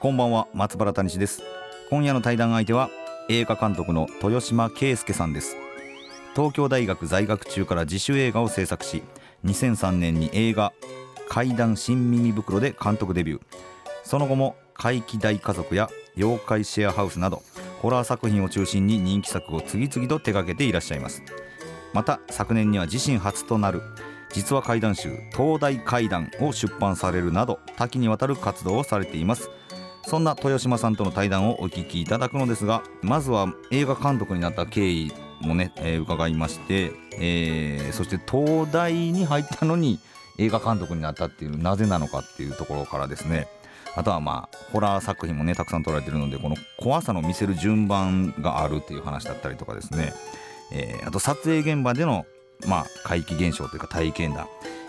こんばんは松原谷氏です。今夜の対談相手は映画監督の豊島圭介さんです。東京大学在学中から自主映画を制作し2003年に映画怪談新耳袋で監督デビュー。その後も怪奇大家族や妖怪シェアハウスなどホラー作品を中心に人気作を次々と手掛けていらっしゃいます。また昨年には自身初となる実話怪談集「東大怪談」を出版されるなど多岐にわたる活動をされています。そんな豊島さんとの対談をお聞きいただくのですがまずは映画監督になった経緯もね、えー、伺いまして、えー、そして東大に入ったのに映画監督になったっていうなぜなのかっていうところからですね。あとはまあホラー作品もねたくさん撮られてるのでこの怖さの見せる順番があるっていう話だったりとかですね、えー、あと撮影現場でのまあ怪奇現象というか体験談、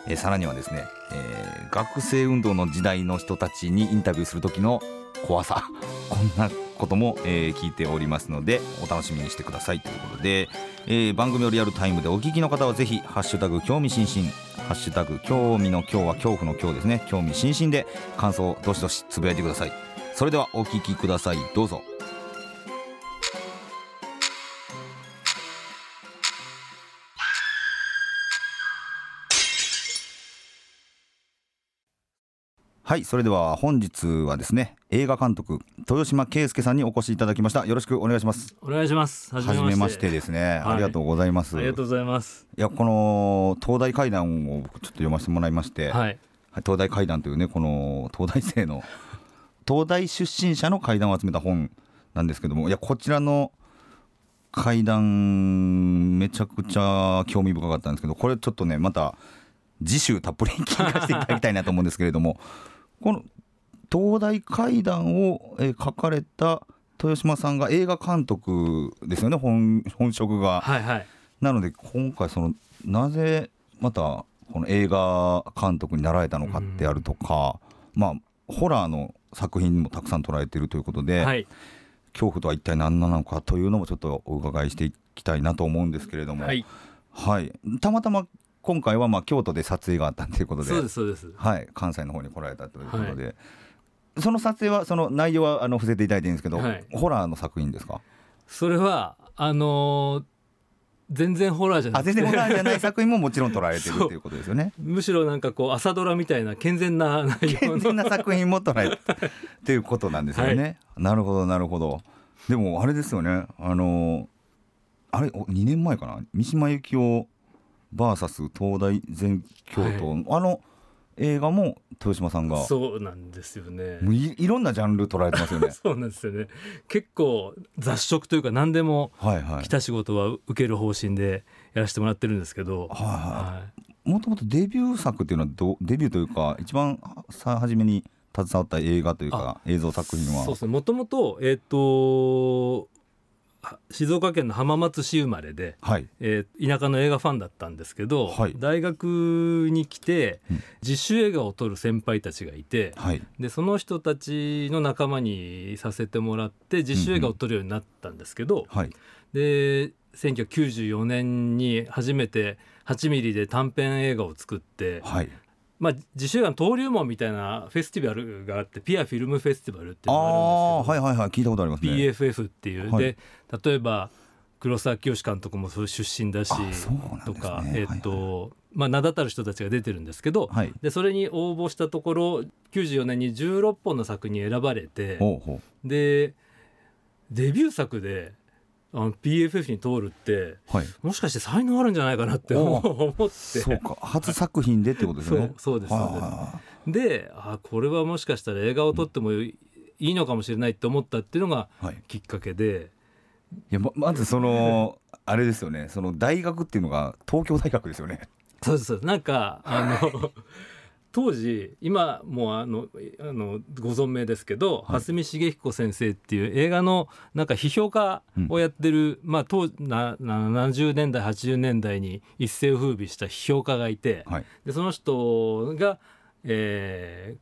えー、さらにはですね、えー、学生運動の時代の人たちにインタビューする時の怖さ。こんなことも、えー、聞いておりますのでお楽しみにしてください。ということで、えー、番組をリアルタイムでお聞きの方はぜひハッシュタグ興味津々」ハッシュタグ興味の今日は恐怖の今日ですね。興味津々で感想をどしどしつぶやいてください。それではお聞きください。どうぞ。はいそれでは本日はですね映画監督豊島圭介さんにお越しいただきました。よろしくお願いします。お願いします。はじめまして。ですね、はい、ありがとうございます。ありがとうございます。いやこの東大会談をちょっと読ませてもらいまして、はい、東大会談というねこの東大生の東大出身者の会談を集めた本なんですけどもいやこちらの会談めちゃくちゃ興味深かったんですけどこれちょっとねまた次週たっぷり 聞かせていただきたいなと思うんですけれどもこの東大怪談を、え書かれた豊島さんが映画監督ですよね。本本職が。はいはい、なので今回そのなぜまたこの映画監督になられたのかってあるとか、うん、まあホラーの作品もたくさん捉えているということで、はい、恐怖とは一体何なのかというのもちょっとお伺いしていきたいなと思うんですけれども、はい、はい、たまたま今回はまあ京都で撮影があったということで。そうですそうです。はい。関西の方に来られたということで、はい、その撮影はその内容はあの伏せていただいてるんですけど、はい、ホラーの作品ですか？それはあのー全然ホラーじゃない全然ホラーじゃない作品ももちろん捉えてるっていうことですよね。むしろなんかこう朝ドラみたいな健全な内容健全な作品も捉えっていうことなんですよね、はい、なるほどなるほど。でもあれですよね。あのあれ2年前かな？三島由紀夫 VS 東大全教頭、はい、あの映画も豊島さんが。そうなんですよね。いいろんなジャンル捉えてますよね。そうなんですよね。結構雑食というか何でも来た仕事は受ける方針でやらせてもらってるんですけど、はいはい。もともとデビュー作っていうのはどデビューというか一番さ初めに携わった映画というか映像作品は。そうですね。もともとえっ、ー、と静岡県の浜松市生まれで、はい、えー、田舎の映画ファンだったんですけど、はい、大学に来て、自主映画を撮る先輩たちがいて、はい、でその人たちの仲間にさせてもらって自主映画を撮るようになったんですけど、うんうん、で1994年に初めて8ミリで短編映画を作って、はい、まあ、自主映画の登竜門みたいなフェスティバルがあってピアフィルムフェスティバルっていうのがあるんですけどはいはいはい聞いたことありますね。PFF っていう、はい、で例えば黒沢清監督も出身だし、ね、とか、えっ、と、はいはい、まあ、名だたる人たちが出てるんですけど、はい、でそれに応募したところ94年に16本の作に選ばれてでデビュー作であの PFF に通るって、はい、もしかして才能あるんじゃないかなって 思って。そうか。初作品でってことですね。そうですそうです。であこれはもしかしたら映画を撮ってもいいのかもしれないって思ったっていうのがきっかけで、いやままずそのあれですよね。その大学っていうのが東京大学ですよね。そうです。なんかあの当時今もうあのあのご存命ですけど、はい、蓮見茂彦先生っていう映画のなんか批評家をやってる、うん、まあ当な70年代80年代に一世を風靡した批評家がいて、はい、でその人が、え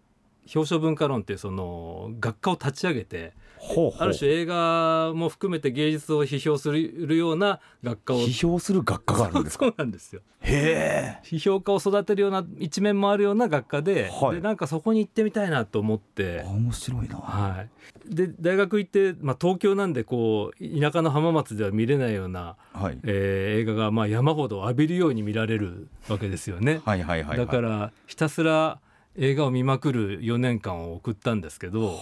ー、表彰文化論っていうその学科を立ち上げてほうほう。ある種映画も含めて芸術を批評するような学科を批評する学科があるんですか？そうなんですよ。へえ。批評家を育てるような一面もあるような学科ではい、でなんかそこに行ってみたいなと思って。面白いな、はい、で大学行って、まあ、東京なんでこう田舎の浜松では見れないような、はい。えー、映画がまあ山ほど浴びるように見られるわけですよね。はいはいはい、はい、だからひたすら映画を見まくる4年間を送ったんですけど、は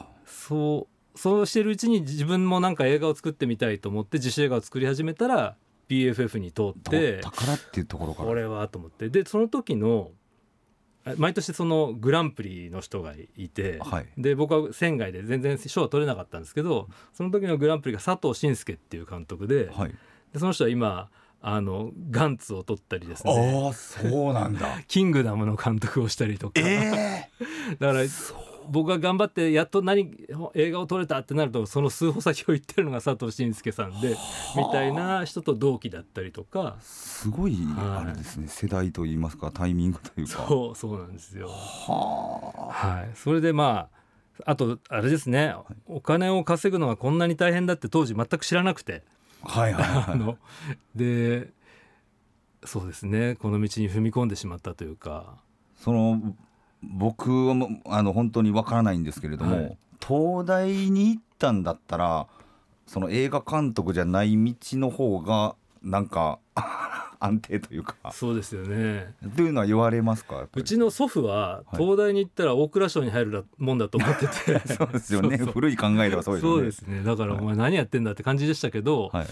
あ、そうそうしてるうちに自分もなんか映画を作ってみたいと思って自主映画を作り始めたら BFF に通って宝っていうところから。これはと思って。でその時の毎年そのグランプリの人がいて、はい、で僕は仙外で全然賞は取れなかったんですけどその時のグランプリが佐藤慎介っていう監督ではい、でその人は今あのガンツを取ったりですね。あそうなんだ。キングダムの監督をしたりとか、えー、だから僕が頑張ってやっと何映画を撮れたってなるとその数歩先を行ってるのが佐藤慎介さんでみたいな人と同期だったりとか。すごいあれですね、はい、世代といいますかタイミングというか。そうそうなんですよ。はい、それでまああとあれですね、はい、お金を稼ぐのがこんなに大変だって当時全く知らなくて。はいはい、はい、あのでそうですね。この道に踏み込んでしまったというか。その僕はあの本当にわからないんですけれども、はい、東大に行ったんだったらその映画監督じゃない道の方がなんか 安定というか。そうですよね。というのは言われますか？うちの祖父は東大に行ったら大蔵省に入るもんだと思ってて。そうですよね。古い考えではそうですね。そうですね。だからお前何やってんだって感じでしたけど、はい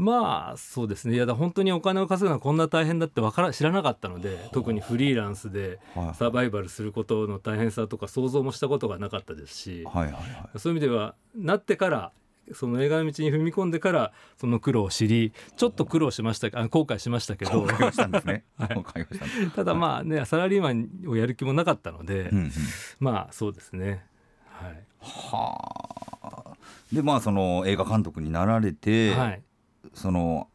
まあそうですね。いやだ本当にお金を稼ぐのはこんな大変だってわから知らなかったので特にフリーランスでサバイバルすることの大変さとか想像もしたことがなかったですし、はいはいはい、そういう意味ではなってからその映画の道に踏み込んでからその苦労を知りちょっと苦労しましたあ後悔しましたけど ただまあねサラリーマンをやる気もなかったので、うんうん、まあそうですね。はい。はあ。でまあその映画監督になられて、はい、その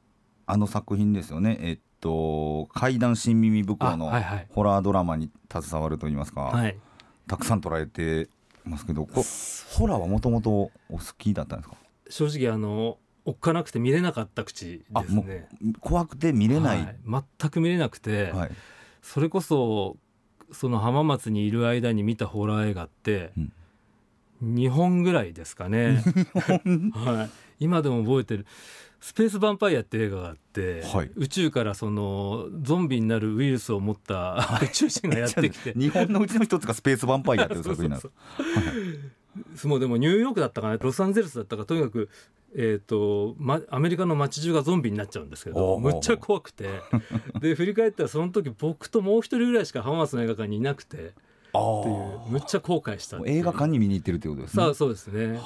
あの作品ですよね。えっと怪談新耳袋のホラードラマに携わるといいますか、はい、たくさん捉えてますけどホラーはもともとお好きだったんですか？正直あのおっかなくて見れなかった口ですね。怖くて見れない、はい、全く見れなくて、はい、それこそその浜松にいる間に見たホラー映画って、うん。2本ぐらいですかね、はい、今でも覚えてる。スペースヴァンパイアって映画があって、はい、宇宙からそのゾンビになるウイルスを持った宇宙人がやってきて。日本のうちの一つがスペースヴァンパイアっていう作品なんですもうでもニューヨークだったかな？ロサンゼルスだったか？とにかく、えーとま、アメリカの街中がゾンビになっちゃうんですけどむっちゃ怖くて。で振り返ったらその時僕ともう一人ぐらいしか浜松の映画館にいなくて。っていうむっちゃ後悔した映画館に見に行ってるってことですね。そうですね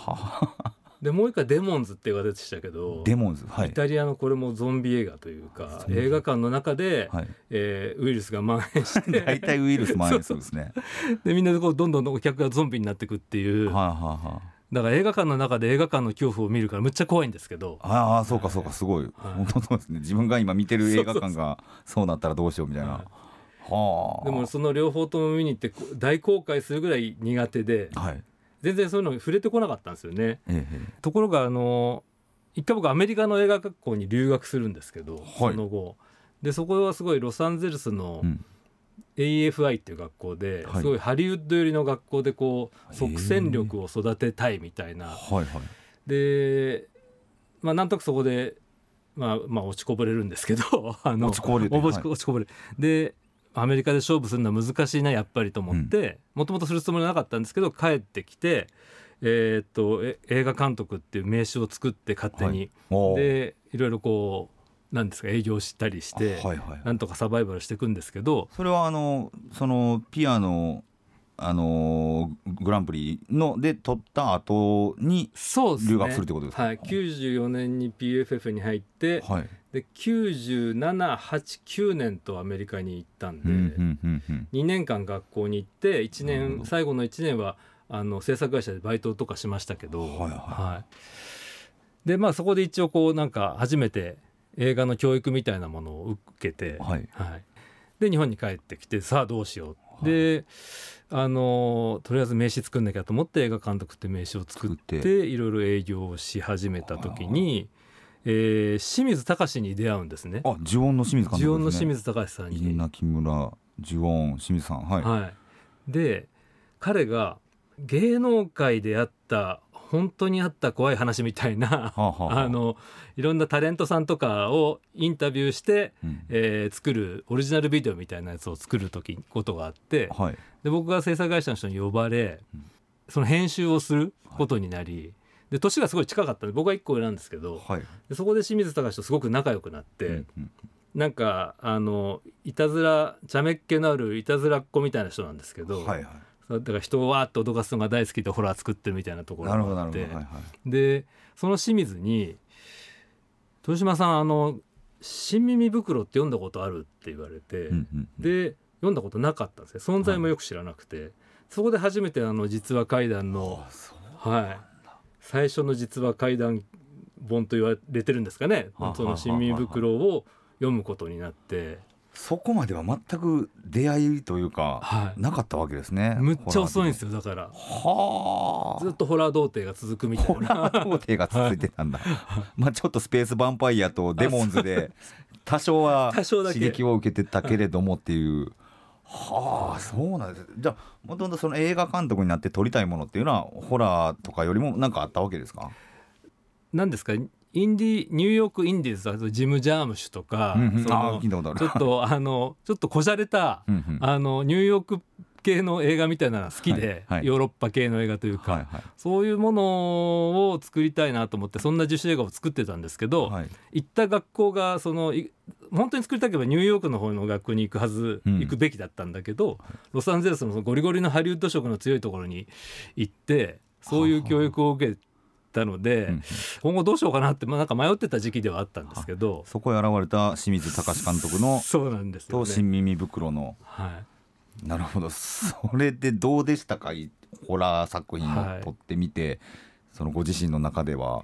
でもう一回デモンズって映画出てしたけどデモンズ、はい、イタリアのこれもゾンビ映画というか映画館の中で、はい、えー、ウイルスが蔓延して 大体ウイルス蔓延するんですね。でみんなでこうどんどんお客がゾンビになっていくっていう、はあはあ、だから映画館の中で映画館の恐怖を見るからむっちゃ怖いんですけど。ああそうかそうかすごい、はい、本当そうですね。自分が今見てる映画館がそうなったらどうしようみたいな。はあ、でもその両方とも見に行って大公開するぐらい苦手で、はい、全然そういうの触れてこなかったんですよね。ええ、ところがあの一回僕アメリカの映画学校に留学するんですけど、はい、その後。でそこはすごいロサンゼルスの AFI っていう学校で、すごいハリウッド寄りの学校でこう即戦力を育てたいみたいな。はいはい、でまあなんとなくそこでまあ、まあ落ちこぼれるんですけど あの落ちこぼれ落ちこぼれでアメリカで勝負するのは難しいなやっぱりと思ってもともとするつもりなかったんですけど帰ってきて、えー、っと映画監督っていう名刺を作って勝手に、はい、でいろいろこうなんですか営業したりして、はいはい、なんとかサバイバルしていくんですけどそれはあのそのピアノあのー、グランプリので取った後に留学するってことですか、ね、はい、94年に PFF に入って、はい、で9789年とアメリカに行ったんで、うんうんうん2年間学校に行って1年最後の1年はあの制作会社でバイトとかしましたけど、はいはい。はい、でまあそこで一応こうなんか初めて映画の教育みたいなものを受けて、はい、はい、で日本に帰ってきてさあどうしよう、であのとりあえず名刺作んなきゃと思って映画監督って名刺を作っていろいろ営業をし始めた時に、えー、清水隆に出会うんですね。あ呪音の清水監督、ね、呪音の清水隆さんに。稲木村呪音清水さんはい。はい、で彼が芸能界であった本当にあった怖い話みたいなあのいろんなタレントさんとかをインタビューして、うん、えー、作るオリジナルビデオみたいなやつを作る時ことがあって、はい、で僕が制作会社の人に呼ばれ、うん、その編集をすることになり、はい、で年がすごい近かったんで僕は1個上なんですけど、はい、でそこで清水隆とすごく仲良くなって。うんうん。なんかあのいたずら茶目っ気のあるいたずらっ子みたいな人なんですけど、はいはい、だから人をわーっと脅かすのが大好きでホラー作ってるみたいなところがあって、はいはい、でその清水に「豊島さんあの新耳袋って読んだことある?」って言われて、うんうんうん、で読んだことなかったんですね存在もよく知らなくて、はい、そこで初めてあの実話怪談の、はい、最初の実話怪談本と言われてるんですかね。その新耳袋を読むことになって。そこまでは全く出会いというか、はい、なかったわけですね。むっちゃ遅いんですよだから。はあ。ずっとホラー童貞が続くみたいな。ホラー童貞が続いてたんだ、はい、まあちょっとスペースヴァンパイアとデモンズで 多少は刺激を受けてたけれどもっていう。はあそうなんです。じゃあもともとその映画監督になって撮りたいものっていうのはホラーとかよりも何かあったわけですか？何ですか？インディニューヨークインディーズだジム・ジャームシュとか、ちょっとあのちょっとこじゃれたあのニューヨーク系の映画みたいなの好きで、はいはい、ヨーロッパ系の映画というか、はいはい、そういうものを作りたいなと思ってそんな自主映画を作ってたんですけど、はい、行った学校がその本当に作りたければニューヨークの方の学校に行くはず、うん、行くべきだったんだけどロサンゼルスのゴリゴリのハリウッド色の強いところに行ってそういう教育を受けて。たので、うん、今後どうしようかなって、まあ、なんか迷ってた時期ではあったんですけどそこへ現れた清水隆監督のそうなんですよ、ね、と新耳袋の、はい、なるほど。それでどうでしたか？ホラー作品を撮ってみて、はい、そのご自身の中では。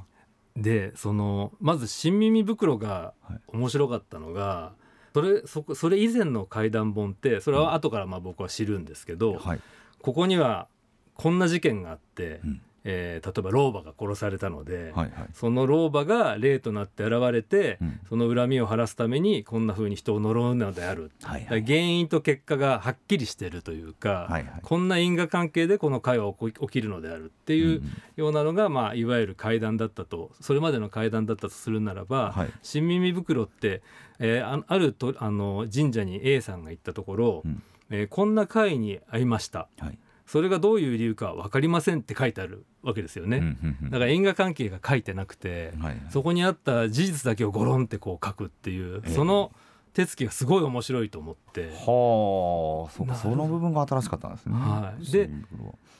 でそのまず新耳袋が面白かったのが、はい、それそそれ以前の怪談本ってそれは後からまあ僕は知るんですけど、はい、ここにはこんな事件があって、うんえー、例えば老婆が殺されたので、はいはい、その老婆が霊となって現れて、うん、その恨みを晴らすためにこんなふうに人を呪うのである、はいはい、原因と結果がはっきりしてるというか、はいはい、こんな因果関係でこの会話起きるのであるっていうようなのが、まあ、いわゆる怪談だったとそれまでの怪談だったとするならば、はい、新耳袋って、えー、あるとあの神社に A さんが行ったところ、うん、えー、こんな会に会いました。はいそれがどういう理由か分かりませんって書いてあるわけですよね、だから因果関係が書いてなくて、はいはい、そこにあった事実だけをゴロンってこう書くっていう、えー、その手つきがすごい面白いと思って。はあそうかその部分が新しかったんですね。はい、で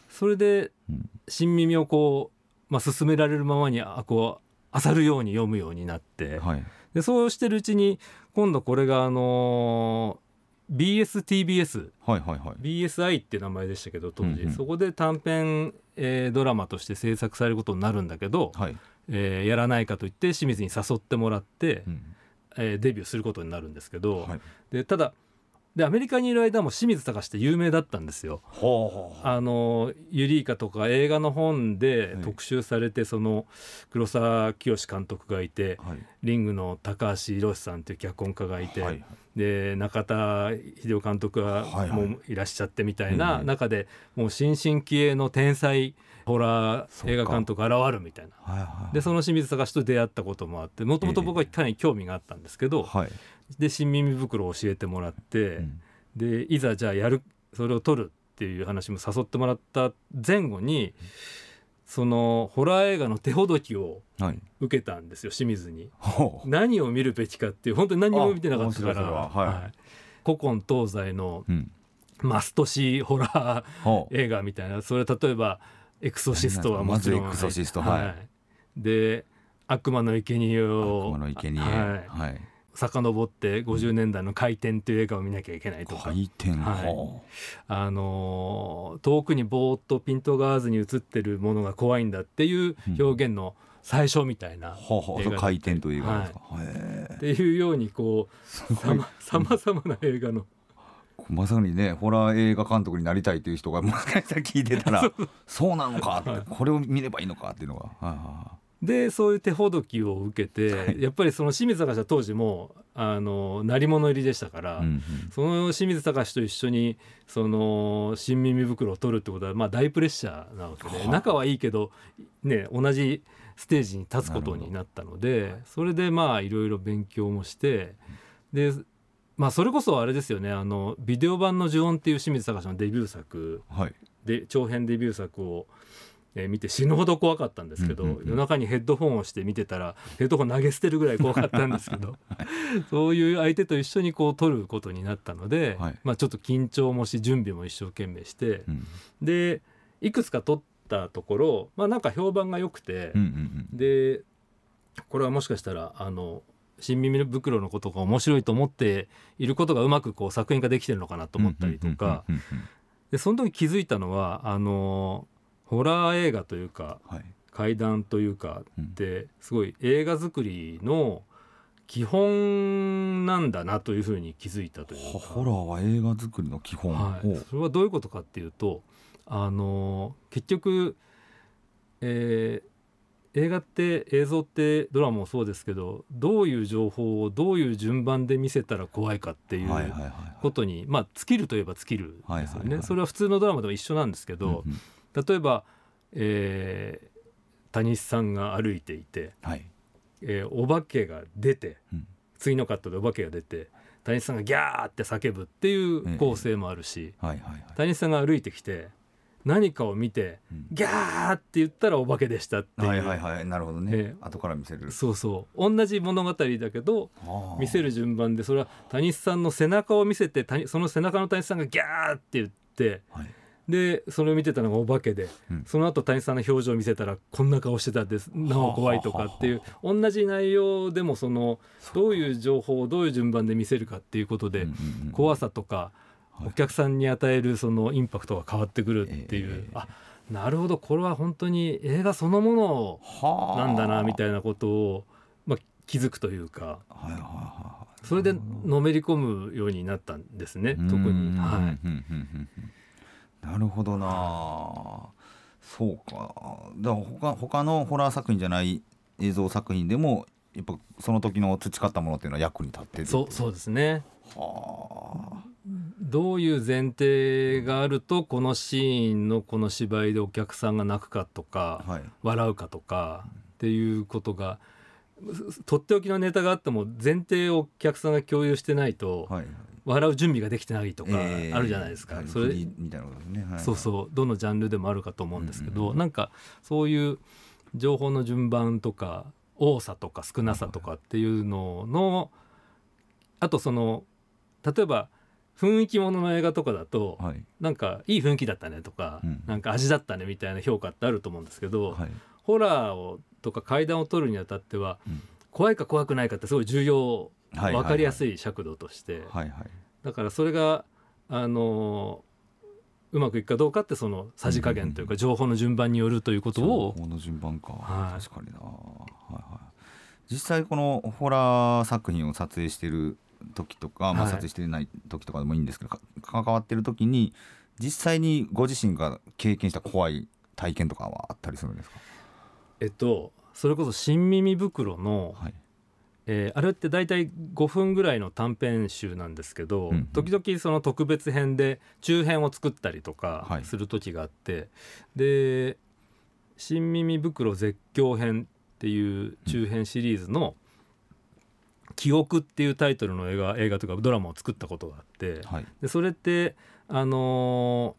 それで新耳をこう、まあ、進められるままにあこう漁るように読むようになって、はい、でそうしてるうちに今度これがあの BSTBS、はいはいはい、BSI って名前でしたけど当時、うんうん、そこで短編、えー、ドラマとして制作されることになるんだけど、はい、えー、やらないかと言って清水に誘ってもらって、うん、えー、デビューすることになるんですけど、はい、でただでアメリカにいる間も清水隆って有名だったんですよ。あのユリイカとか映画の本で特集されて、はい、その黒沢清監督がいて、はい、リングの高橋宏さんという脚本家がいて、はい、で中田秀夫監督がもういらっしゃってみたいな中で、もう新進気鋭の天才ホラー映画監督現るみたいな、はいはい、でその清水隆と出会ったこともあってもともと僕はかなり興味があったんですけど、はい、で新耳袋を教えてもらって、うん、でいざじゃあやるそれを撮るっていう話も誘ってもらった前後に、そのホラー映画の手ほどきを受けたんですよ、清水に。何を見るべきかっていう本当に何も見てなかったから、はい、古今東西のマストシーホラー映画みたいな。それ例えば「エクソシスト」はまずエクソシストはい、はい、で「悪魔の生贄を」悪魔の生贄はい、はい。遡って50年代の「回転」という映画を見なきゃいけないとか。回転、はい、あの遠くにぼーっとピントが合わずに映ってるものが怖いんだっていう表現の最初みたいなうん、回転という映画ですか、はい、っていうようにこう さまざまな映画のまさにねホラー映画監督になりたいという人がもしかしたら聞いてたら そうなのかって、これを見ればいいのかっていうのが。はいはいでそういう手ほどきを受けて、はい、やっぱりその清水隆は当時もあの鳴り物入りでしたから、うんうん、その清水隆と一緒にその新耳袋を取るってことは、まあ、大プレッシャーなわけで、はあ、仲はいいけど、ね、同じステージに立つことになったのでそれでまあいろいろ勉強もしてでまあそれこそあれですよね。あのビデオ版の「呪音」っていう清水隆のデビュー作、はい、で長編デビュー作をえー、見て死ぬほど怖かったんですけど、うんうんうん、夜中にヘッドホンをして見てたらヘッドホン投げ捨てるぐらい怖かったんですけど、はい、そういう相手と一緒にこう撮ることになったので、はい、まあ、ちょっと緊張もし準備も一生懸命して、うん、でいくつか撮ったところ、まあ、なんか評判が良くて、うんうんうん、でこれはもしかしたらあの新耳袋のことが面白いと思っていることがうまくこう作品化できてるのかなと思ったりとか。でその時気づいたのはあのホラー映画というか、はい、怪談というかってすごい映画作りの基本なんだなというふうに気づいたというか。ホラーは映画作りの基本、はい、それはどういうことかっていうとあの結局、えー、映画って映像ってドラマもそうですけどどういう情報をどういう順番で見せたら怖いかっていうことに、まあ尽きるといえば尽きるですよね、それは普通のドラマでも一緒なんですけど、うんうん。例えば、えー、谷さんが歩いていて、はい。えー、お化けが出て、うん、次のカットでお化けが出て谷さんがギャーって叫ぶっていう構成もあるし、えーはいはい。はい、谷さんが歩いてきて何かを見て、うん、ギャーって言ったらお化けでしたっていう。はいはいはいなるほどね、えー、後から見せる。そうそう。同じ物語だけど見せる順番でそれは谷さんの背中を見せてその背中の谷さんがギャーって言って、はい。でそれを見てたのがお化けで、うん、その後谷さんの表情を見せたらこんな顔してたです。なお怖いとかっていう同じ内容でもそのどういう情報をどういう順番で見せるかっていうことで怖さとかお客さんに与えるそのインパクトが変わってくるっていう、あなるほどこれは本当に映画そのものなんだなみたいなことを、まあ、気づくというか。それでのめり込むようになったんですね特に。はい。なるほどな。そうか。だから他他のホラー作品じゃない映像作品でもやっぱその時の培ったものっていうのは役に立ってるそうそうですねはあ。どういう前提があるとこのシーンのこの芝居でお客さんが泣くかとか、はい、笑うかとかっていうことがとっておきのネタがあっても前提をお客さんが共有してないと、はい、笑う準備ができてないとかあるじゃないですか、えー、それみたいなことね、はい、そうそう。どのジャンルでもあるかと思うんですけど、うんうん、なんかそういう情報の順番とか多さとか少なさとかっていうののあとその例えば雰囲気ものの映画とかだと、はい、なんかいい雰囲気だったねとか、うん、なんか味だったねみたいな評価ってあると思うんですけど、はい、ホラーをとか階段を撮るにあたっては、うん、怖いか怖くないかってすごい重要分かりやすい尺度として、はいはい、だからそれがあのうまくいくかどうかってそのさじ加減というか情報の順番によるということを、情報の順番か、はい、確かにな、はいはい、実際このホラー作品を撮影してる時とか、まあ、撮影してない時とかでもいいんですけど、はい、関わってる時に実際にご自身が経験した怖い体験とかはあったりするんですか？えっとそれこそ新耳袋の、はい。えー、あれって大体5分ぐらいの短編集なんですけど、うんうん、時々その特別編で中編を作ったりとかする時があって、はい、で「新耳袋絶叫編」っていう中編シリーズの「記憶」っていうタイトルの映画映画とかドラマを作ったことがあって、はい、でそれってあの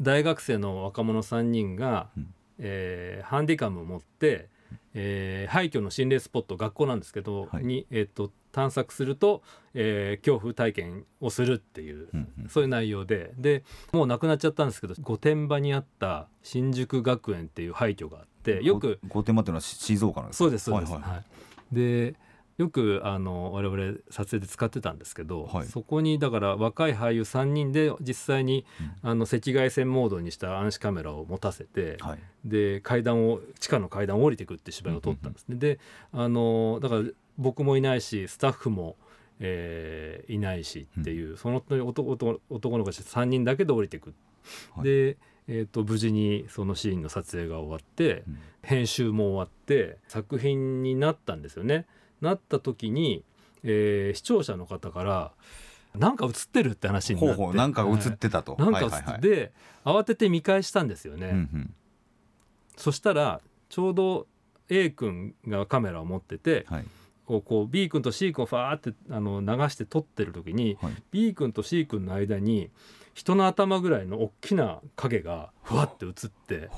ー、大学生の若者3人が、うん、えー、ハンディカムを持ってえー、廃墟の心霊スポット学校なんですけど、はい、に、えーと、探索すると、えー、恐怖体験をするっていう、うんうん、そういう内容ででもう亡くなっちゃったんですけど御殿場にあった新宿学園っていう廃墟があってよく御殿場っていうのは静岡なんですか？そうですそうです、はい、はい。はい、でよくあの我々撮影で使ってたんですけど、はい、そこにだから若い俳優3人で実際に、うん、あの赤外線モードにした暗視カメラを持たせて、はい、で階段を地下の階段を降りていくって芝居を撮ったんですね。であのだから僕もいないしスタッフも、えー、いないしっていう、うん、その男男の子たち3人だけで降りていく。はい、でえーと、無事にそのシーンの撮影が終わって、うん、編集も終わって作品になったんですよね。なった時に、えー、視聴者の方からなんか映ってるって話になってほなんか映ってたと、なんか映って、慌てて見返したんですよね、うんうん、そしたらちょうど A 君がカメラを持ってて、はい、こうこう B 君と C 君をファーってあの流して撮ってる時に、はい、B 君と C 君の間に人の頭ぐらいの大きな影がふわって映って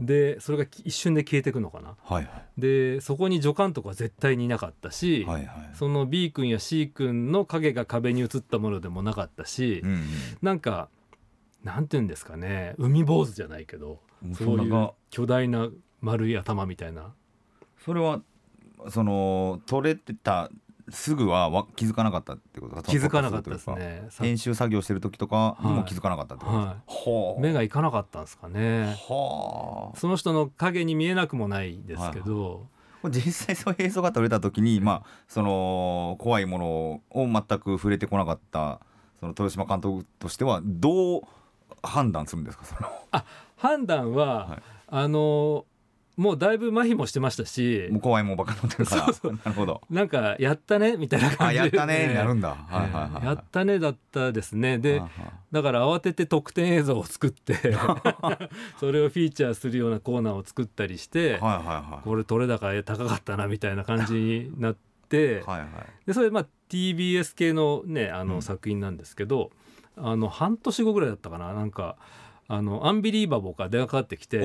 でそれが一瞬で消えていくのかな、はいはい、でそこに助監督は絶対にいなかったし、はいはい、その B 君や C 君の影が壁に映ったものでもなかったし、うんうん、なんかなんて言うんですかね。海坊主じゃないけどそういう巨大な丸い頭みたいな。それはその撮れてたすぐは気づかなかったってこと気づかなかったですね。編集作業してる時とかにも気づかなかったってことですはい、目がいかなかったんですかね。その人の影に見えなくもないですけど、はい、実際そういう映像が撮れた時に、まあ、その怖いものを全く触れてこなかったその豊島監督としてはどう判断するんですか？その。あ判断は、はい、あのもうだいぶ麻痺もしてましたしもう怖いもんばっか乗ってるから。なるほど。なんかやったねみたいな感じで、やったねになるんだ、はいはいはい、やったねだったですね。でだから慌てて特典映像を作って それをフィーチャーするようなコーナーを作ったりして、はいはいはい、これ取れ高高かったなみたいな感じになってはい、はい、でそれまあ TBS 系のねあの作品なんですけど、うん、あの半年後ぐらいだったかな。なんかあのアンビリーバボーから電話かかってきて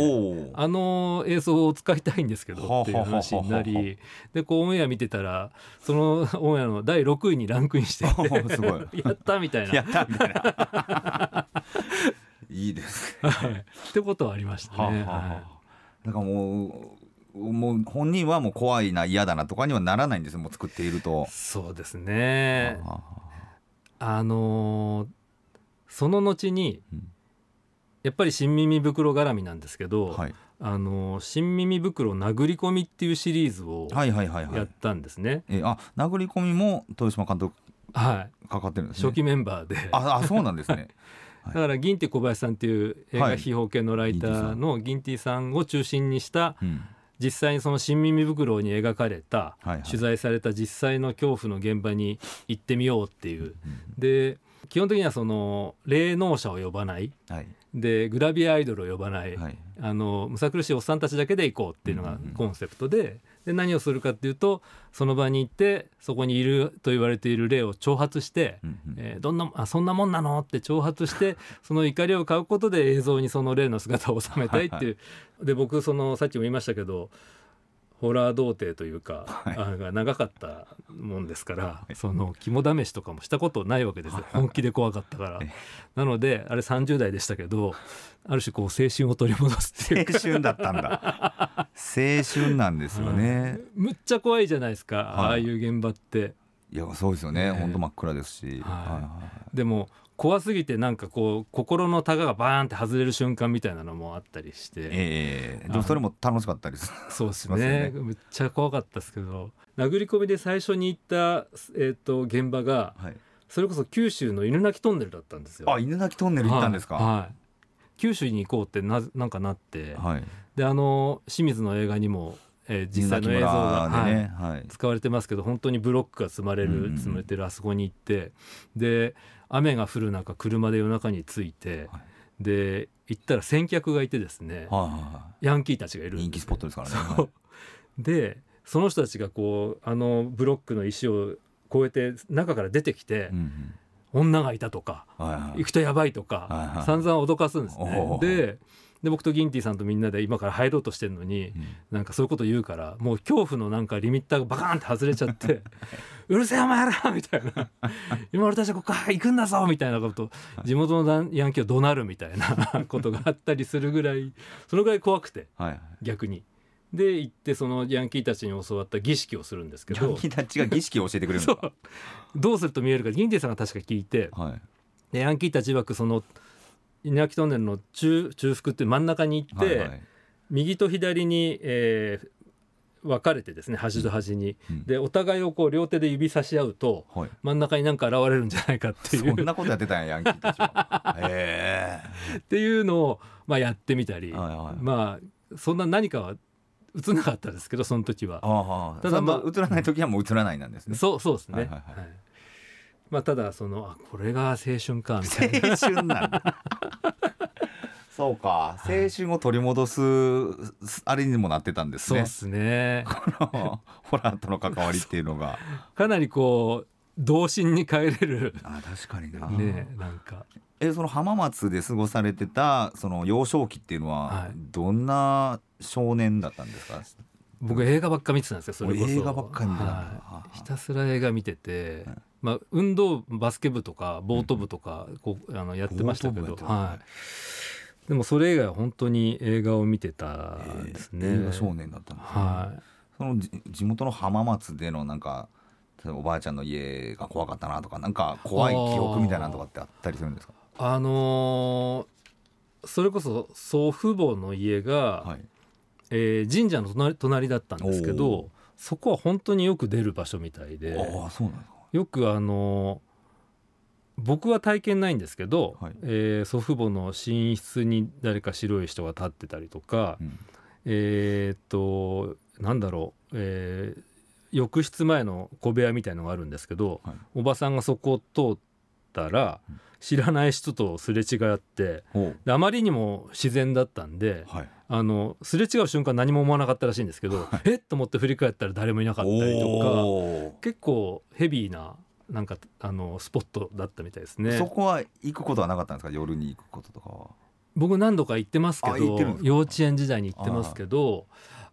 あの映像を使いたいんですけどっていう話になりでこうオンエア見てたらそのオンエアの第6位にランクインして すごい。やったみたいな。やったみたいな。いいです、ね、はい、ってことはありましたね。はははなんかもうもう本人はもう怖いな嫌だなとかにはならないんですもう作っていると。そうですね。あのー、その後に、うんやっぱり新耳袋絡みなんですけど、はい、あの新耳袋殴り込みっていうシリーズをやったんですね。はい。はいはいはい、えあ殴り込みも豊島監督はい、かかってるんです、ね、初期メンバーで。ああそうなんですね。だから銀ティ小林さんっていう映画秘宝系のライターの銀ティさんを中心にした、実際にその新耳袋に描かれた、取材された実際の恐怖の現場に行ってみようっていう、で基本的にはその霊能者を呼ばない、はい、でグラビアアイドルを呼ばない、はい、あのむさ苦しいおっさんたちだけで行こうっていうのがコンセプトで。うんうん、で何をするかっていうとその場に行ってそこにいると言われている霊を挑発して、うんうん、えー、どんなあそんなもんなの？って挑発して その怒りを買うことで映像にその霊の姿を収めたいっていう、はいはい、で僕そのさっきも言いましたけどホラー童貞というか、はい、あが長かったもんですから、はい、その肝試しとかもしたことないわけですよ。本気で怖かったから。なのであれ30代でしたけどある種こう青春を取り戻すっていう青春だったんだ。青春なんですよね、むっちゃ怖いじゃないですか、ああいう現場って。いやそうですよね。本当、真っ暗ですし、はい、でも怖すぎてなんかこう心のタガがバーンって外れる瞬間みたいなのもあったりして、えー、でもそれも楽しかったです そうですね。ね。めっちゃ怖かったですけど殴り込みで最初に行った、えーと、現場が、はい、それこそ九州の犬鳴トンネルだったんですよ。あ犬鳴トンネル行ったんですか、はい、はい、九州に行こうってななんかなって、はい、であの清水の映画にもえー、実際の映像が、ねはい、使われてますけど本当にブロックが積まれる、積まれてるあそこに行って。で雨が降る中車で夜中に着いて、はい、で行ったら先客がいてですね、はい、ヤンキーたちがいる人気スポットですからね。はい、でその人たちがこうあのブロックの石を越えて中から出てきて、うんうん。女がいたとか、はいはい、行くとやばいとか、はいはい、散々脅かすんですね。でで僕とギンティさんとみんなで今から入ろうとしてるのに、うん、なんかそういうこと言うからもう恐怖のなんかリミッターがバカーンって外れちゃってうるせえお前らみたいな。今俺たちはここ行くんだぞみたいなこと。地元のヤンキーを怒鳴るみたいな ことがあったりするぐらいそのぐらい怖くて、はい、逆に。で行ってそのヤンキーたちに教わった儀式をするんですけど。ヤンキーたちが儀式を教えてくれる どうすると見えるかギンティさんが確か聞いて、はい、でヤンキーたち曰くその稲城トンネルの中中腹って真ん中に行って、はいはい、右と左に、えー、分かれてですね端と端に、うん、でお互いをこう両手で指差し合うと、はい、真ん中に何か現れるんじゃないかっていう。そんなことやってたんやヤンキーたちは。へっていうのを、まあ、やってみたり、はいはい、まあそんな何かは映らなかったですけどその時は。あただまあ映らない時はもう映らないなんですね。そうそうですね。はいはいはい。はい。まあ、ただそのあこれが青春かみたいな。青春なんだそうか青春を取り戻すあれにもなってたんですね。そうですね。この ホラーとの関わりっていうのがかなりこう童心に帰れる。あ確かにな。ねなんか。えその浜松で過ごされてたその幼少期っていうのはどんな少年だったんですか？はい、僕映画ばっか見てたんですよ。それこそ映画ばっかり見てた、はい、ひたすら映画見てて。まあ、運動バスケ部とかボート部とかこうあのやってましたけど、はい、でもそれ以外は本当に映画を見てたですね。えー、映画少年だったんですね。はい、その地元の浜松でのなんかおばあちゃんの家が怖かったなとかなんか怖い記憶みたいなとかってあったりするんですか？あのー、それこそ祖父母の家が、はい、えー、神社の隣隣だったんですけどそこは本当によく出る場所みたいで。あそうなんよくあのー僕は体験ないんですけど、はい、えー、祖父母の寝室に誰か白い人が立ってたりとか、うん、えー、っとなんだろう、えー、浴室前の小部屋みたいのがあるんですけど、はい、おばさんがそこを通ったら、うん、知らない人とすれ違って、あまりにも自然だったんで、はい、あのすれ違う瞬間何も思わなかったらしいんですけど、えっと思って振り返ったら誰もいなかったりとか結構ヘビーななんかあのスポットだったみたいですね。そこは行くことはなかったんですか？夜に行くこととかは。僕何度か行ってますけど幼稚園時代に行ってますけど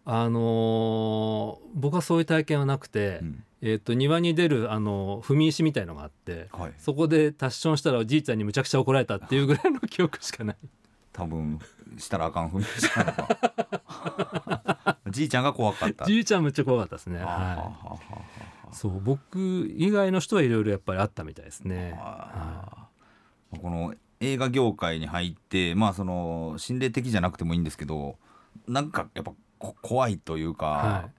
あのー、僕はそういう体験はなくて、うん、えーと、庭に出るあの踏み石みたいのがあって、はい、そこでタッションしたらおじいちゃんにむちゃくちゃ怒られたっていうぐらいの記憶しかない。多分したらあかん踏み石なのか。じいちゃんが怖かった。じいちゃんめっちゃ怖かったですね。はいそう僕以外の人はいろいろやっぱりあったみたいですね。はい、この映画業界に入ってまあその心霊的じゃなくてもいいんですけどなんかやっぱ怖いというか、はい、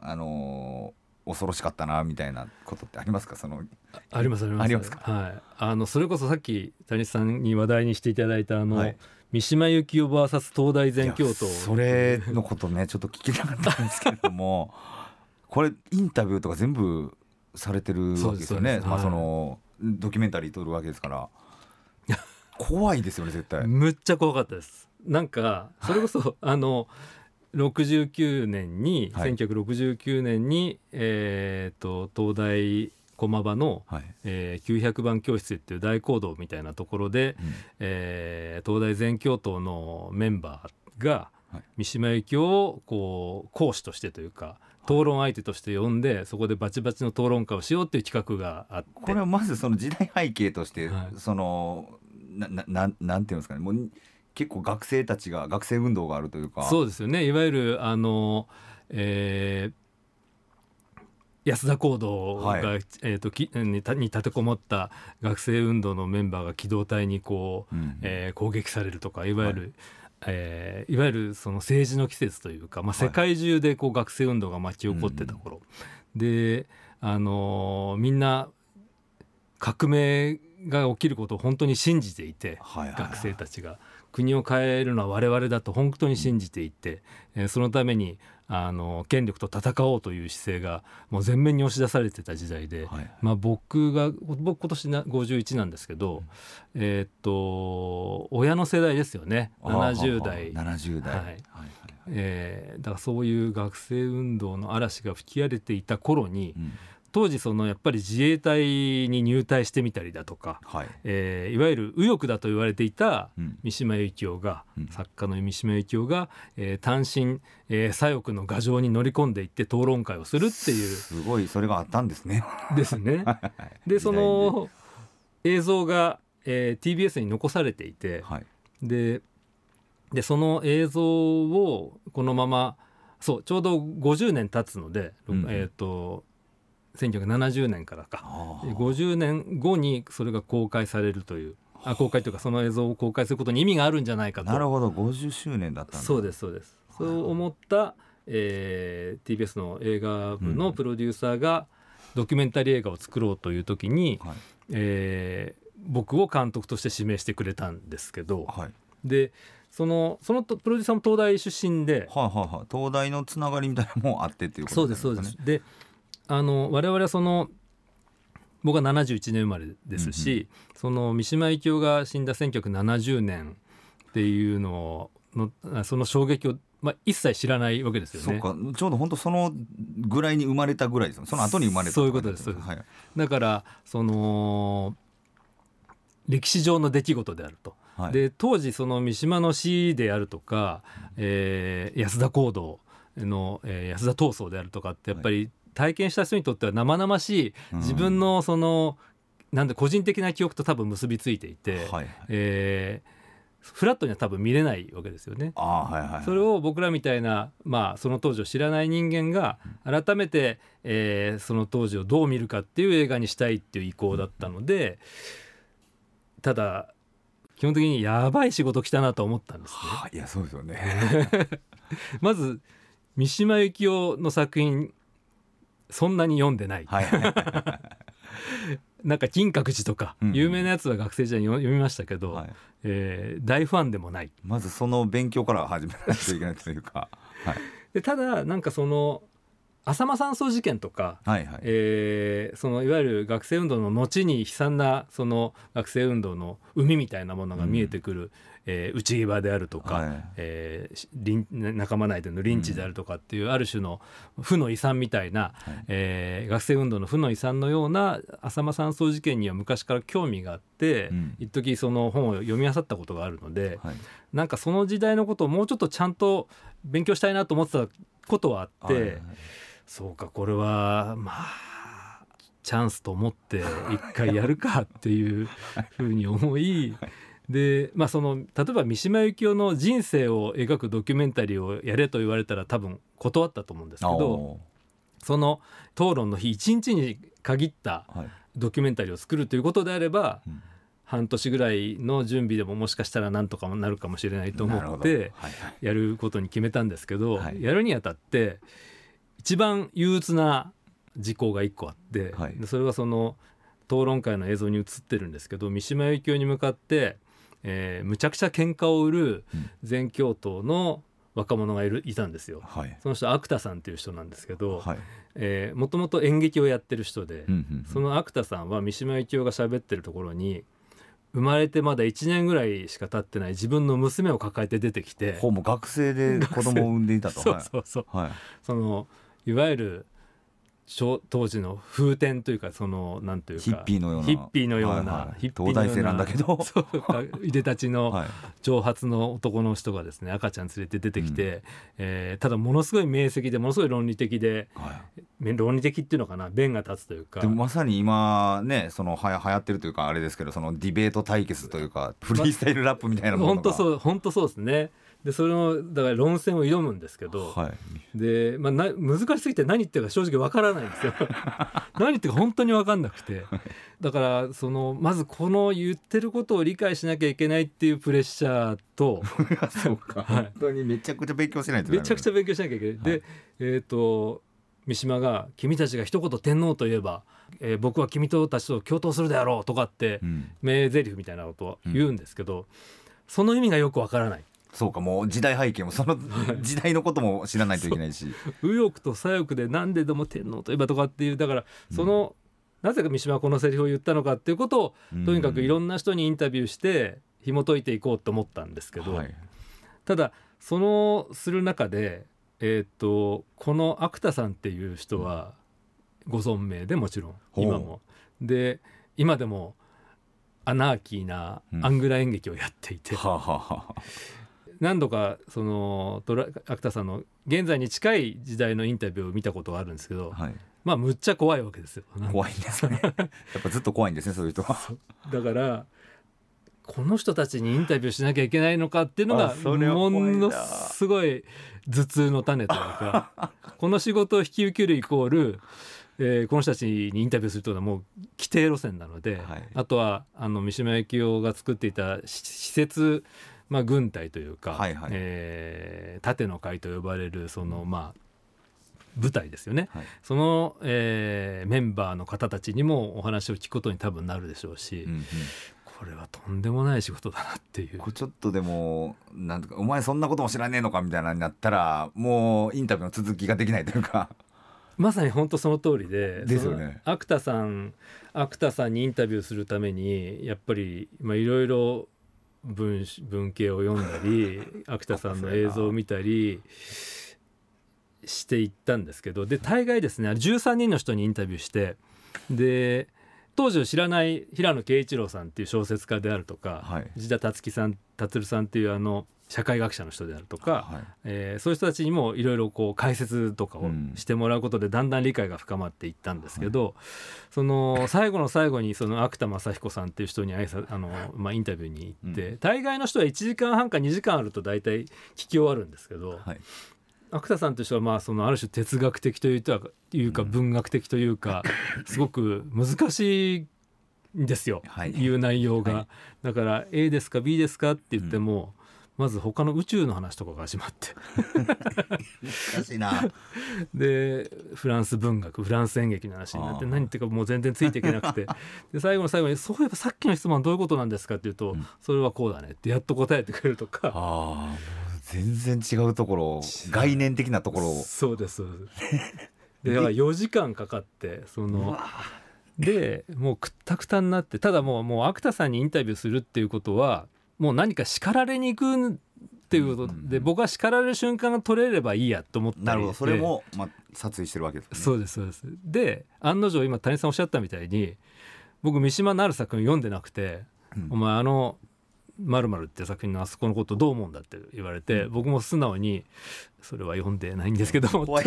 あの恐ろしかったなみたいなことってありますか？そのありますあります。ありますか、はい、あのそれこそさっき谷さんに話題にしていただいたあの、はい、三島由紀夫 VS 東大全教頭。それのことねちょっと聞きたかったんですけれどもこれインタビューとか全部されてるわけですよね。まあその、ドキュメンタリー撮るわけですから。怖いですよね絶対。むっちゃ怖かったです。なんかそれこそ あの69年に、はい、1969年に、えーと、東大駒場の、はい。えー、900番教室っていう大講堂みたいなところで、うん、えー、東大全教頭のメンバーが、はい、三島由紀夫をこう講師としてというか討論相手として呼んでそこでバチバチの討論会をしようっていう企画があって。これはまずその時代背景として、はい、そのなななんていうんですかね。もう結構学生たちが学生運動があるというか。そうですよね。いわゆるあの、えー、安田講堂が、はい、えーと、きにに立てこもった学生運動のメンバーが機動隊にこう、うん、えー、攻撃されるとかいわゆる、はいえー、いわゆるその政治の季節というか、まあ、世界中でこう学生運動が巻き起こってた頃、はい、で、あのー、みんな革命が起きることを本当に信じていて、はいはいはい、学生たちが。国を変えるのは我々だと本当に信じていて、うん、えー、そのためにあの権力と戦おうという姿勢がもう前面に押し出されてた時代で、はい、まあ、僕が僕今年な51なんですけど、うん、えー、っと親の世代ですよね。70代。70代、はいはい。えー、だからそういう学生運動の嵐が吹き荒れていた頃に、うん、当時そのやっぱり自衛隊に入隊してみたりだとか、はい。えー、いわゆる右翼だと言われていた三島由紀夫が、うん、作家の三島由紀夫が、えー、単身、えー、左翼の牙城に乗り込んでいって討論会をするっていう。すごいそれがあったんですね。ですね。でその映像が、えー、TBS に残されていて、はい、ででその映像をこのままそうちょうど50年経つので、うん、えっ、ー、と1970年からか。50年後にそれが公開されるという。あ公開というかその映像を公開することに意味があるんじゃないかと。なるほど。50周年だったそうですそうです。そう思った、えー、TBS の映画部のプロデューサーがドキュメンタリー映画を作ろうという時に、はい、えー、僕を監督として指名してくれたんですけど、はい、でそのそのプロデューサーも東大出身で、はいはいはい、東大のつながりみたいなのもあってっていうことですね。そうですそうです。であの我々はその僕は71年生まれですし、うんうん、その三島由紀夫が死んだ1970年っていうののその衝撃を、まあ、一切知らないわけですよね。そうか。ちょうど本当そのぐらいに生まれたぐらいですその後に生まれたそういうことです。はい、だからその歴史上の出来事であると。はい、で当時その三島の死であるとか、えー、安田講堂の、えー、安田闘争であるとかってやっぱり体験した人にとっては生々しい自分のその、うん、なんで個人的な記憶と多分結びついていて、はい、えーフラットには多分見れないわけですよね。はいはいはい、それを僕らみたいな、まあ、その当時を知らない人間が改めて、えー、その当時をどう見るかっていう映画にしたいっていう意向だったのでただ基本的にやばい仕事来たなと思ったんですね。はあ、いやそうですよね。まず三島由紀夫の作品そんなに読んでない。はい、なんか金閣寺とか有名なやつは学生時代に読みましたけど、はい、えー、大ファンでもない。まずその勉強から始めないといけないというか、はい、でただなんかその浅間山荘事件とか、はいはい。えー、そのいわゆる学生運動の後に悲惨なその学生運動の海みたいなものが見えてくる、うん、えー、内際であるとか、はい、えー、仲間内でのリンチであるとかっていう、うん、ある種の負の遺産みたいな、はい、えー、学生運動の負の遺産のような浅間山荘事件には昔から興味があって、うん、一時その本を読み漁ったことがあるので、はい、なんかその時代のことをもうちょっとちゃんと勉強したいなと思ってたことはあって。はいはいそうかこれはまあチャンスと思って一回やるかっていうふうに思いでまあその例えば三島由紀夫の人生を描くドキュメンタリーをやれと言われたら多分断ったと思うんですけどその討論の日一日に限ったドキュメンタリーを作るということであれば、半年ぐらいの準備でももしかしたらなんとかもなるかもしれないと思ってやることに決めたんですけど、やるにあたって一番憂鬱な事項が1個あって、はい、それはその討論会の映像に映ってるんですけど三島由紀夫に向かって、えー、むちゃくちゃ喧嘩を売る全教頭の若者がいるいたんですよ、はい、その人アクタさんっていう人なんですけどもともと演劇をやってる人で、うんうんうん、そのアクタさんは三島由紀夫が喋ってるところに生まれてまだ1年ぐらいしか経ってない自分の娘を抱えて出てきてほうも学生で子供を産んでいたと。そうそうそう、はい、そのいわゆる当時の風天というかそのなんというかヒッピーのような。ヒッピーのような、東大生なんだけど。いでたちの 長髪の男の人がですね赤ちゃん連れて出てきて、うん、えー、ただものすごい明晰でものすごい論理的で、はい、論理的っていうのかな弁が立つというか。まさに今ねそのはや流行ってるというかあれですけどそのディベート対決というかフリースタイルラップみたいなものが。本当そう本当そうですねでそれのだから論戦を挑むんですけど、はい、で、まあ、な難しすぎて何言ってるか正直わからないんですよ。何言ってるか本当に分かんなくて。だからそのまずこの言ってることを理解しなきゃいけないっていうプレッシャーと そうか、はい、本当にめちゃくちゃ勉強しないとめちゃくちゃ勉強しなきゃいけない、はい、でえっ、ー、と三島が「君たちが一言天皇といえば、えー、僕は君とたちと共闘するであろう」とかって、うん、名台詞みたいなことを言うんですけど、うん、その意味がよくわからない。そうかもう時代背景もその時代のことも知らないといけないし。右翼と左翼で何ででも天皇といえばとかっていうだからその、うん、なぜか三島はこのセリフを言ったのかっていうことをとにかくいろんな人にインタビューして紐解いていこうと思ったんですけど、はい、ただそのする中で、えーと、この芥田さんっていう人は、ご存命でもちろん今も。で今でもアナーキーなアングラ演劇をやっていて、うんははは何度かそのトラ芥田さんの現在に近い時代のインタビューを見たことがあるんですけど、はい、まあむっちゃ怖いわけですよ。怖いんですね。やっぱずっと怖いんですねそういう人は。だからこの人たちにインタビューしなきゃいけないのかっていうのがものすごい頭痛の種というか この仕事を引き受けるイコール、えー、この人たちにインタビューするというのはもう規定路線なので、はい、あとはあの三島由紀夫が作っていた施設まあ、軍隊というか、はいはい、えー、盾の会と呼ばれるその、まあ、部隊ですよね、はい、その、えー、メンバーの方たちにもお話を聞くことに多分なるでしょうし、うんうん、これはとんでもない仕事だなっていう。ちょっとでもなんとかお前そんなことも知らねえのかみたいなになったらもうインタビューの続きができないというか。まさに本当その通りでですよね。アクタさんアクタさんにインタビューするためにやっぱりいろいろ文文系を読んだり 秋田さんの映像を見たりしていったんですけどで大概ですね13人の人にインタビューしてで当時を知らない平野啓一郎さんっていう小説家であるとか、はい、藤田達樹さん達さんっていうあの社会学者の人であるとか、はい、えー、そういう人たちにもいろいろこう解説とかをしてもらうことでだんだん理解が深まっていったんですけど、はい、その最後の最後にその芥正彦さんっていう人に挨拶あの、まあ、インタビューに行って、うん、大概の人は1時間半か2時間あると大体聞き終わるんですけど。はい。芥田さんとしてはまあそのある種哲学的というか文学的というか すごく難しいんですよ、はい、いう内容が、はい、だから A ですか B ですかって言っても、まず他の宇宙の話とかが始まって。難しいな。でフランス文学フランス演劇の話になって何言っていうかもう全然ついていけなくて。で最後の最後に「そういえばさっきの質問はどういうことなんですか?」って言うと、うん、それはこうだね」ってやっと答えてくれるとか。あ全然違うところ概念的なところそうですそうです。で だから4時間かかってそのでもうくったくたになってただもうもう芥田さんにインタビューするっていうことはもう何か叱られに行くっていうことで、僕は叱られる瞬間が取れればいいやと思ったなるほどそれも、まあ、撮影してるわけです、ね、そうですそうです。で案の定今谷さんおっしゃったみたいに僕三島成作品読んでなくて、うん、お前あの「まるって作品のあそこのことどう思うんだって言われて、うん、僕も素直に「それは読んでないんですけど」怖い。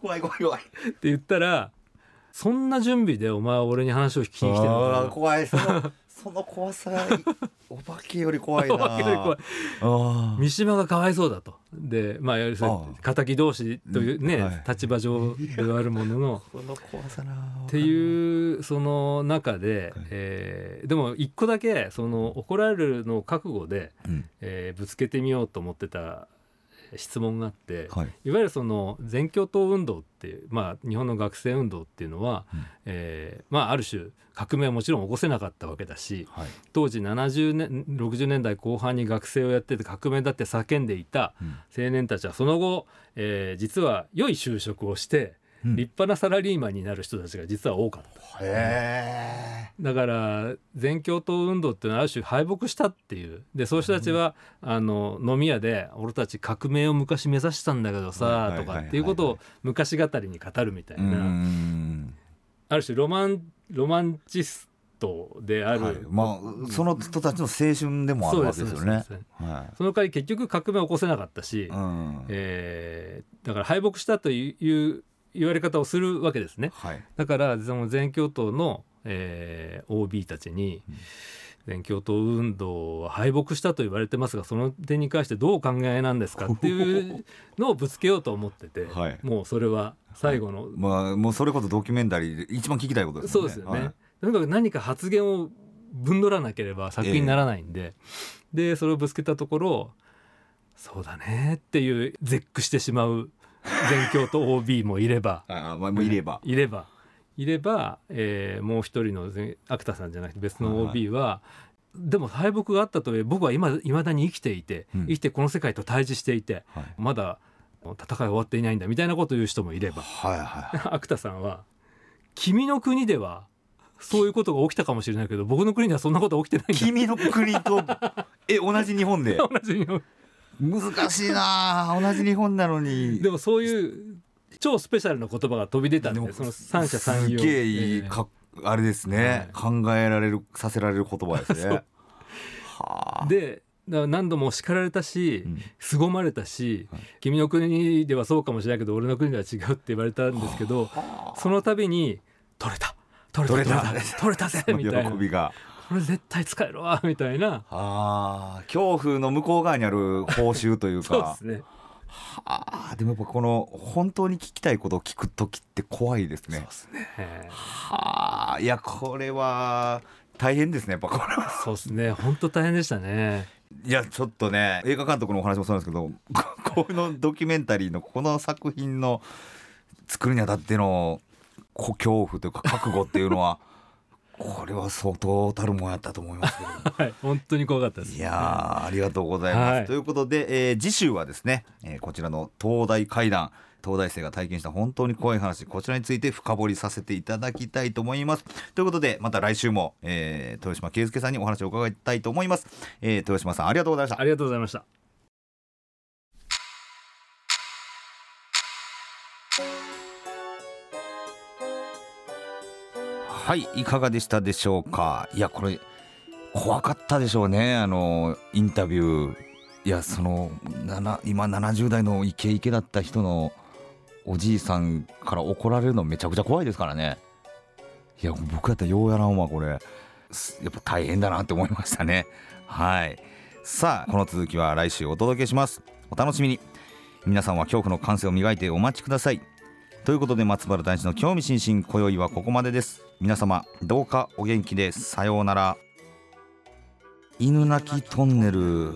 怖い怖い怖い。って言ったら「そんな準備でお前は俺に話を聞きに来てるのか怖いそのその怖さ お化けより怖いな。怖い。三島がかわいそうだと。でまあやはり敵同士というね、うん。はい、立場上ではあるものの。この怖さなっていうその中で、はい、えー、でも一個だけその怒られるのを覚悟で、うん、えー、ぶつけてみようと思ってた質問があって、はい、いわゆるその全共闘運動っていう、まあ、日本の学生運動っていうのは、うん、えー、まあ、ある種革命はもちろん起こせなかったわけだし、はい、当時70年60年代後半に学生をやってて革命だって叫んでいた青年たちはその後、えー、実は良い就職をして立派なサラリーマンになる人たちが実は多かった、うん、だから全共闘運動っていうのはある種敗北したっていう。でそういう人たちは、うん、あの飲み屋で俺たち革命を昔目指したんだけどさとかっていうことを昔語りに語るみたいな。ある種ロマンロマンチストである、はい、まあ、その人たちの青春でもあるわけですよね。その代わり結局革命を起こせなかったし、うん、えー、だから敗北したという言われ方をするわけですね。はい、だからその全共闘の、えー、OB たちに、うん。全共闘運動は敗北したと言われてますがその点に関してどうお考えなんですかっていうのをぶつけようと思ってて、はい、もうそれは最後の、はい、まあもうそれこそドキュメンタリーで一番聞きたいことですね。そうですよね、はい、とにかく何か発言をぶんどらなければ作品にならないんで、えー、でそれをぶつけたところそうだねっていう絶句してしまう全教と OB もいれば。あ、まあ、もういれば。いれば。いれば、えー、もう一人の芥田さんじゃなくて別の OB は、はい、でも敗北があったとはいえ僕は今いまだに生きていて、うん、生きてこの世界と対峙していて、はい、まだ戦い終わっていないんだみたいなことを言う人もいれば、はいはい、芥田さんは「君の国ではそういうことが起きたかもしれないけど僕の国ではそんなこと起きてないんだ」君の国とえ同じ日本で？同じ日本難しいな。同じ日本なのに。でもそういう超スペシャルな言葉が飛び出たんでその三者三様。すげえいいかあれですね、はい、考えられるさせられる言葉ですね。はあ、で何度も叱られたし、うん、凄まれたし、はい、君の国ではそうかもしれないけど俺の国では違うって言われたんですけど、はあ、その度に「取れた取れた取れた。取れたぜ」みたいな。喜びがこれ絶対使えるわみたいなあ恐怖の向こう側にある報酬というかそうですねはあでもやっぱこの本当に聞きたいことを聞く時って怖いですね。そうですねはあいやこれは大変ですねやっぱこれは。そうですね本当大変でしたね。いやちょっとね映画監督のお話もそうなんですけど このドキュメンタリーのこの作品の作るにあたっての恐怖というか覚悟っていうのはこれは相当たるもんやったと思いますけど、はい、本当に怖かったです。いやありがとうございます、はい、ということで、えー、次週はですね、えー、こちらの東大会談東大生が体験した本当に怖い話こちらについて深掘りさせていただきたいと思います。ということでまた来週も、えー、豊島圭介さんにお話を伺いたいと思います、えー、豊島さんありがとうございました。ありがとうございましたはいいかがでしたでしょうか？いやこれ怖かったでしょうね。あのインタビュー。いやその今70代のイケイケだった人のおじいさんから怒られるのめちゃくちゃ怖いですからね。いや僕やったらようやらんわこれ。やっぱ大変だなって思いましたね。はい。さあこの続きは来週お届けします。お楽しみに。皆さんは恐怖の感性を磨いてお待ちください。ということで松原大地の興味津々今宵はここまでです。皆様どうかお元気でさようなら。犬鳴トンネル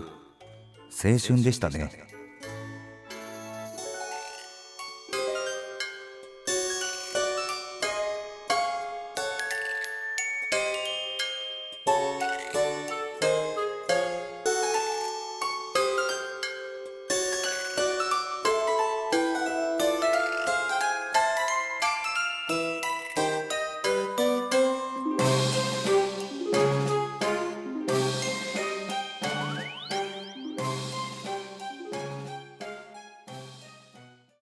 青春でしたね。